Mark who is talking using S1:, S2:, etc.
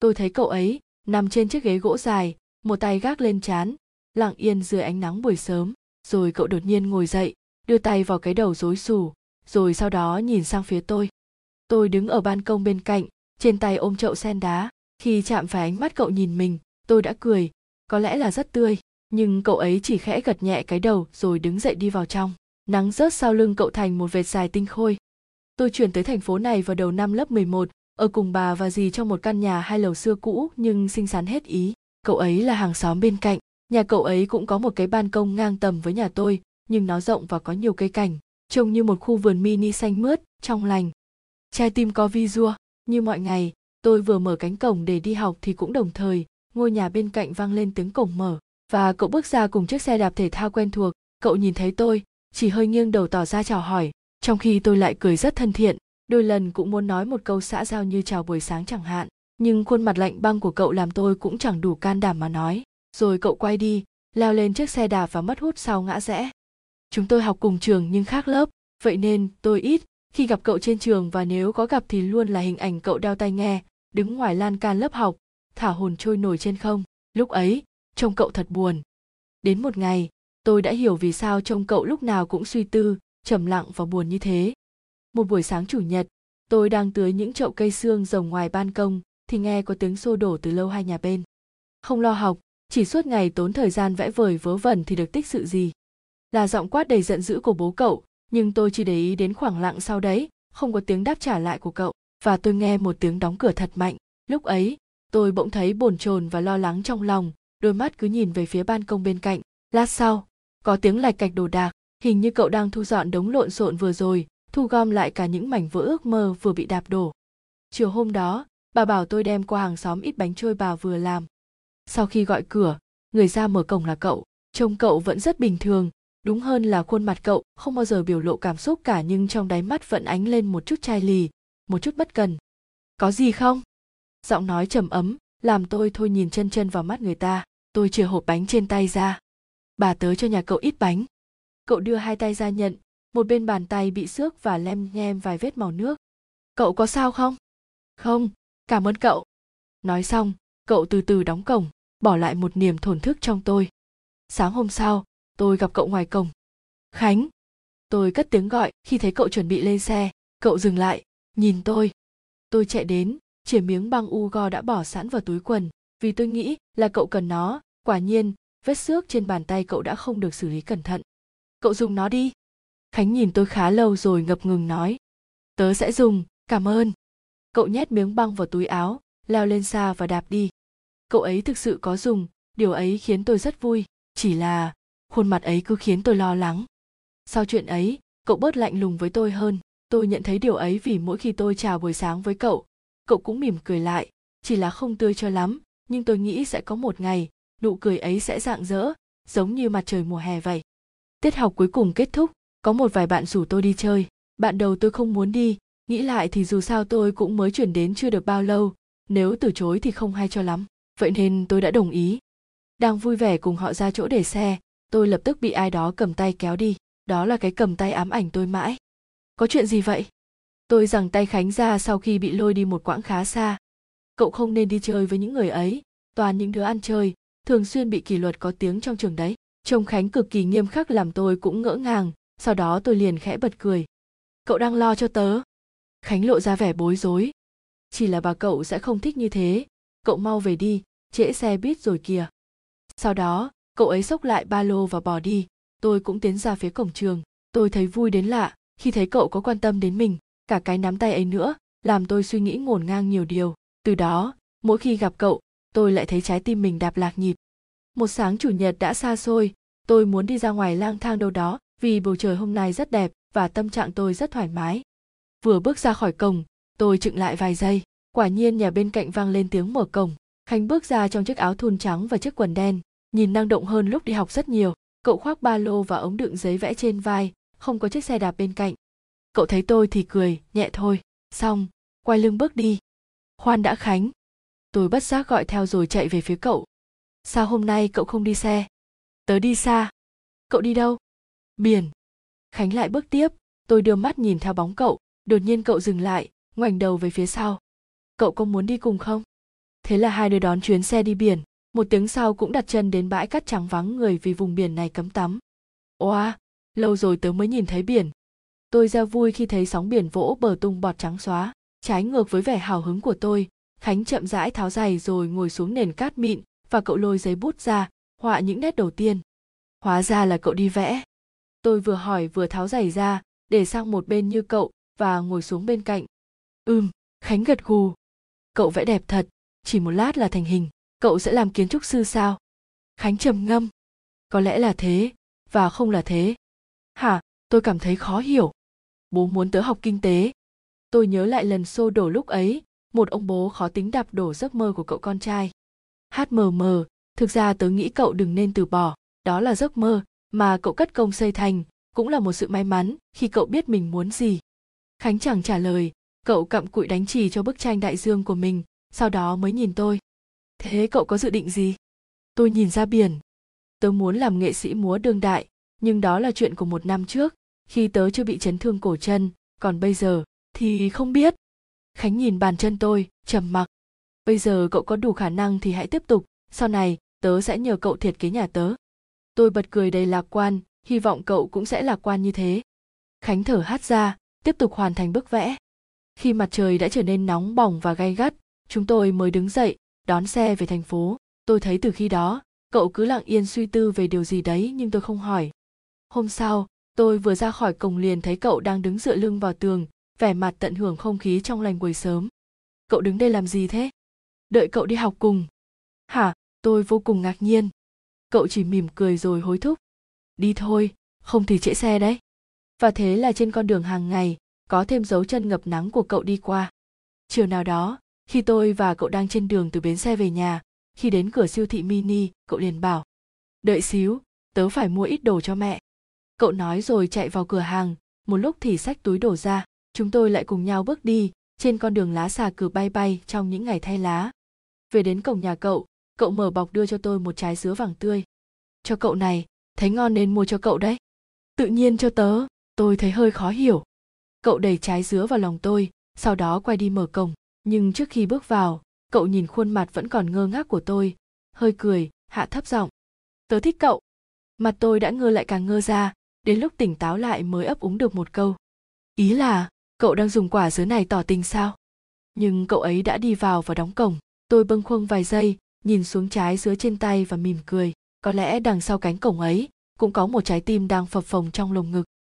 S1: tôi thấy cậu ấy nằm trên chiếc ghế gỗ dài một tay gác lên chán lặng yên dưới ánh nắng buổi sớm. Rồi cậu đột nhiên ngồi dậy đưa tay vào cái đầu rối xù rồi sau đó nhìn sang phía tôi. Tôi đứng ở ban công bên cạnh trên tay ôm chậu sen đá. Khi chạm phải ánh mắt cậu nhìn mình tôi đã cười. Có lẽ là rất tươi nhưng cậu ấy chỉ khẽ gật nhẹ cái đầu rồi đứng dậy đi vào trong. Nắng rớt sau lưng cậu thành một vệt dài tinh khôi. Tôi chuyển tới thành phố này vào đầu năm lớp 11, ở cùng bà và dì trong một căn nhà hai lầu xưa cũ nhưng xinh xắn hết ý. Cậu ấy là hàng xóm bên cạnh, nhà cậu ấy cũng có một cái ban công ngang tầm với nhà tôi, nhưng nó rộng và có nhiều cây cảnh, trông như một khu vườn mini xanh mướt, trong lành. Trái tim có vi rua, như mọi ngày, tôi vừa mở cánh cổng để đi học thì cũng đồng thời, ngôi nhà bên cạnh vang lên tiếng cổng mở, và cậu bước ra cùng chiếc xe đạp thể thao quen thuộc, cậu nhìn thấy tôi, chỉ hơi nghiêng đầu tỏ ra chào hỏi, trong khi tôi lại cười rất thân thiện, đôi lần cũng muốn nói một câu xã giao như chào buổi sáng chẳng hạn, nhưng khuôn mặt lạnh băng của cậu làm tôi cũng chẳng đủ can đảm mà nói. Rồi cậu quay đi, leo lên chiếc xe đạp và mất hút sau ngã rẽ. Chúng tôi học cùng trường nhưng khác lớp, vậy nên tôi ít khi gặp cậu trên trường và nếu có gặp thì luôn là hình ảnh cậu đeo tai nghe, đứng ngoài lan can lớp học, thả hồn trôi nổi trên không. Lúc ấy, trông cậu thật buồn. Đến một ngày, tôi đã hiểu vì sao trông cậu lúc nào cũng suy tư, trầm lặng và buồn như thế. Một buổi sáng chủ nhật, tôi đang tưới những chậu cây xương rồng ngoài ban công thì nghe có tiếng xô đổ từ lâu hai nhà bên. Không lo học, chỉ suốt ngày tốn thời gian vẽ vời vớ vẩn thì được tích sự gì. Là giọng quát đầy giận dữ của bố cậu, nhưng tôi chỉ để ý đến khoảng lặng sau đấy, không có tiếng đáp trả lại của cậu, và tôi nghe một tiếng đóng cửa thật mạnh. Lúc ấy, tôi bỗng thấy bồn chồn và lo lắng trong lòng, đôi mắt cứ nhìn về phía ban công bên cạnh. Lát sau, có tiếng lạch cạch đồ đạc, hình như cậu đang thu dọn đống lộn xộn vừa rồi thu gom lại cả những mảnh vỡ ước mơ vừa bị đạp đổ. Chiều hôm đó, bà bảo tôi đem qua hàng xóm ít bánh trôi bà vừa làm. Sau khi gọi cửa, người ra mở cổng là cậu. Trông cậu vẫn rất bình thường. Đúng hơn là khuôn mặt cậu, không bao giờ biểu lộ cảm xúc cả nhưng trong đáy mắt vẫn ánh lên một chút chai lì, một chút bất cần. Có gì không? Giọng nói trầm ấm, làm tôi thôi nhìn chân chân vào mắt người ta. Tôi chìa hộp bánh trên tay ra. Bà tớ cho nhà cậu ít bánh. Cậu đưa hai tay ra nhận một bên bàn tay bị xước và lem nhem vài vết màu nước. Cậu có sao không? Không, cảm ơn cậu. Nói xong, cậu từ từ đóng cổng, bỏ lại một niềm thổn thức trong tôi. Sáng hôm sau, tôi gặp cậu ngoài cổng. Khánh! Tôi cất tiếng gọi, khi thấy cậu chuẩn bị lên xe, cậu dừng lại, nhìn tôi. Tôi chạy đến, chìa miếng băng u go đã bỏ sẵn vào túi quần, vì tôi nghĩ là cậu cần nó, quả nhiên, vết xước trên bàn tay cậu đã không được xử lý cẩn thận. Cậu dùng nó đi khánh nhìn tôi khá lâu rồi ngập ngừng nói. Tớ sẽ dùng, cảm ơn. Cậu nhét miếng băng vào túi áo, leo lên xa và đạp đi. Cậu ấy thực sự có dùng, điều ấy khiến tôi rất vui. Chỉ là, khuôn mặt ấy cứ khiến tôi lo lắng. Sau chuyện ấy, cậu bớt lạnh lùng với tôi hơn. Tôi nhận thấy điều ấy vì mỗi khi tôi chào buổi sáng với cậu cậu cũng mỉm cười lại. Chỉ là không tươi cho lắm, nhưng tôi nghĩ sẽ có một ngày, nụ cười ấy sẽ rạng rỡ, giống như mặt trời mùa hè vậy. Tiết học cuối cùng kết thúc có một vài bạn rủ tôi đi chơi. Bạn đầu tôi không muốn đi. Nghĩ lại thì dù sao tôi cũng mới chuyển đến chưa được bao lâu. Nếu từ chối thì không hay cho lắm. Vậy nên tôi đã đồng ý. Đang vui vẻ cùng họ ra chỗ để xe, tôi lập tức bị ai đó cầm tay kéo đi. Đó là cái cầm tay ám ảnh tôi mãi. Có chuyện gì vậy? Tôi giằng tay khánh ra sau khi bị lôi đi một quãng khá xa. Cậu không nên đi chơi với những người ấy. Toàn những đứa ăn chơi, thường xuyên bị kỷ luật có tiếng trong trường đấy. Trông khánh cực kỳ nghiêm khắc làm tôi cũng ngỡ ngàng sau đó tôi liền khẽ bật cười. Cậu đang lo cho tớ. Khánh lộ ra vẻ bối rối. Chỉ là bà cậu sẽ không thích như thế. Cậu mau về đi, trễ xe buýt rồi kìa. Sau đó, cậu ấy xốc lại ba lô và bỏ đi. Tôi cũng tiến ra phía cổng trường. Tôi thấy vui đến lạ khi thấy cậu có quan tâm đến mình. Cả cái nắm tay ấy nữa, làm tôi suy nghĩ ngổn ngang nhiều điều. Từ đó, mỗi khi gặp cậu, tôi lại thấy trái tim mình đạp lạc nhịp. Một sáng chủ nhật đã xa xôi, tôi muốn đi ra ngoài lang thang đâu đó vì bầu trời hôm nay rất đẹp và tâm trạng tôi rất thoải mái. Vừa bước ra khỏi cổng, tôi chựng lại vài giây, quả nhiên nhà bên cạnh vang lên tiếng mở cổng. Khánh bước ra trong chiếc áo thun trắng và chiếc quần đen, nhìn năng động hơn lúc đi học rất nhiều. Cậu khoác ba lô và ống đựng giấy vẽ trên vai, không có chiếc xe đạp bên cạnh. Cậu thấy tôi thì cười, nhẹ thôi. Xong, quay lưng bước đi. Khoan đã khánh. Tôi bất giác gọi theo rồi chạy về phía cậu. Sao hôm nay cậu không đi xe? Tớ đi xa. Cậu đi đâu? Biển. Khánh lại bước tiếp, tôi đưa mắt nhìn theo bóng cậu, đột nhiên cậu dừng lại, ngoảnh đầu về phía sau. Cậu có muốn đi cùng không? Thế là hai đứa đón chuyến xe đi biển, một tiếng sau cũng đặt chân đến bãi cát trắng vắng người vì vùng biển này cấm tắm. Oa, lâu rồi tớ mới nhìn thấy biển. Tôi ra vui khi thấy sóng biển vỗ bờ tung bọt trắng xóa, trái ngược với vẻ hào hứng của tôi. Khánh chậm rãi tháo giày rồi ngồi xuống nền cát mịn và cậu lôi giấy bút ra, họa những nét đầu tiên. Hóa ra là cậu đi vẽ tôi vừa hỏi vừa tháo giày ra, để sang một bên như cậu và ngồi xuống bên cạnh. Ừm, khánh gật gù. Cậu vẽ đẹp thật, chỉ một lát là thành hình, cậu sẽ làm kiến trúc sư sao? Khánh trầm ngâm. Có lẽ là thế, và không là thế. Hả, tôi cảm thấy khó hiểu. Bố muốn tớ học kinh tế. Tôi nhớ lại lần xô đổ lúc ấy, một ông bố khó tính đạp đổ giấc mơ của cậu con trai. Hmm thực ra tớ nghĩ cậu đừng nên từ bỏ, đó là giấc mơ mà cậu cất công xây thành, cũng là một sự may mắn khi cậu biết mình muốn gì. Khánh chẳng trả lời, cậu cặm cụi đánh chỉ cho bức tranh đại dương của mình, sau đó mới nhìn tôi. Thế cậu có dự định gì? Tôi nhìn ra biển. Tớ muốn làm nghệ sĩ múa đương đại, nhưng đó là chuyện của một năm trước, khi tớ chưa bị chấn thương cổ chân, còn bây giờ thì không biết. Khánh nhìn bàn chân tôi, trầm mặc. Bây giờ cậu có đủ khả năng thì hãy tiếp tục, sau này tớ sẽ nhờ cậu thiệt kế nhà tớ tôi bật cười đầy lạc quan, hy vọng cậu cũng sẽ lạc quan như thế. Khánh thở hát ra, tiếp tục hoàn thành bức vẽ. Khi mặt trời đã trở nên nóng bỏng và gay gắt, chúng tôi mới đứng dậy, đón xe về thành phố. Tôi thấy từ khi đó, cậu cứ lặng yên suy tư về điều gì đấy nhưng tôi không hỏi. Hôm sau, tôi vừa ra khỏi cổng liền thấy cậu đang đứng dựa lưng vào tường, vẻ mặt tận hưởng không khí trong lành buổi sớm. Cậu đứng đây làm gì thế? Đợi cậu đi học cùng. Hả? Tôi vô cùng ngạc nhiên cậu chỉ mỉm cười rồi hối thúc. Đi thôi, không thì trễ xe đấy. Và thế là trên con đường hàng ngày, có thêm dấu chân ngập nắng của cậu đi qua. Chiều nào đó, khi tôi và cậu đang trên đường từ bến xe về nhà, khi đến cửa siêu thị mini, cậu liền bảo, đợi xíu, tớ phải mua ít đồ cho mẹ. Cậu nói rồi chạy vào cửa hàng, một lúc thì xách túi đổ ra, chúng tôi lại cùng nhau bước đi trên con đường lá xà cừ bay bay trong những ngày thay lá. Về đến cổng nhà cậu cậu mở bọc đưa cho tôi một trái dứa vàng tươi. Cho cậu này, thấy ngon nên mua cho cậu đấy. Tự nhiên cho tớ, tôi thấy hơi khó hiểu. Cậu đẩy trái dứa vào lòng tôi, sau đó quay đi mở cổng. Nhưng trước khi bước vào, cậu nhìn khuôn mặt vẫn còn ngơ ngác của tôi. Hơi cười, hạ thấp giọng. Tớ thích cậu. Mặt tôi đã ngơ lại càng ngơ ra, đến lúc tỉnh táo lại mới ấp úng được một câu. Ý là, cậu đang dùng quả dứa này tỏ tình sao? Nhưng cậu ấy đã đi vào và đóng cổng. Tôi bâng khuâng vài giây nhìn xuống trái dứa trên tay và mỉm cười. Có lẽ đằng sau cánh cổng ấy cũng có một trái tim đang phập phồng trong lồng ngực.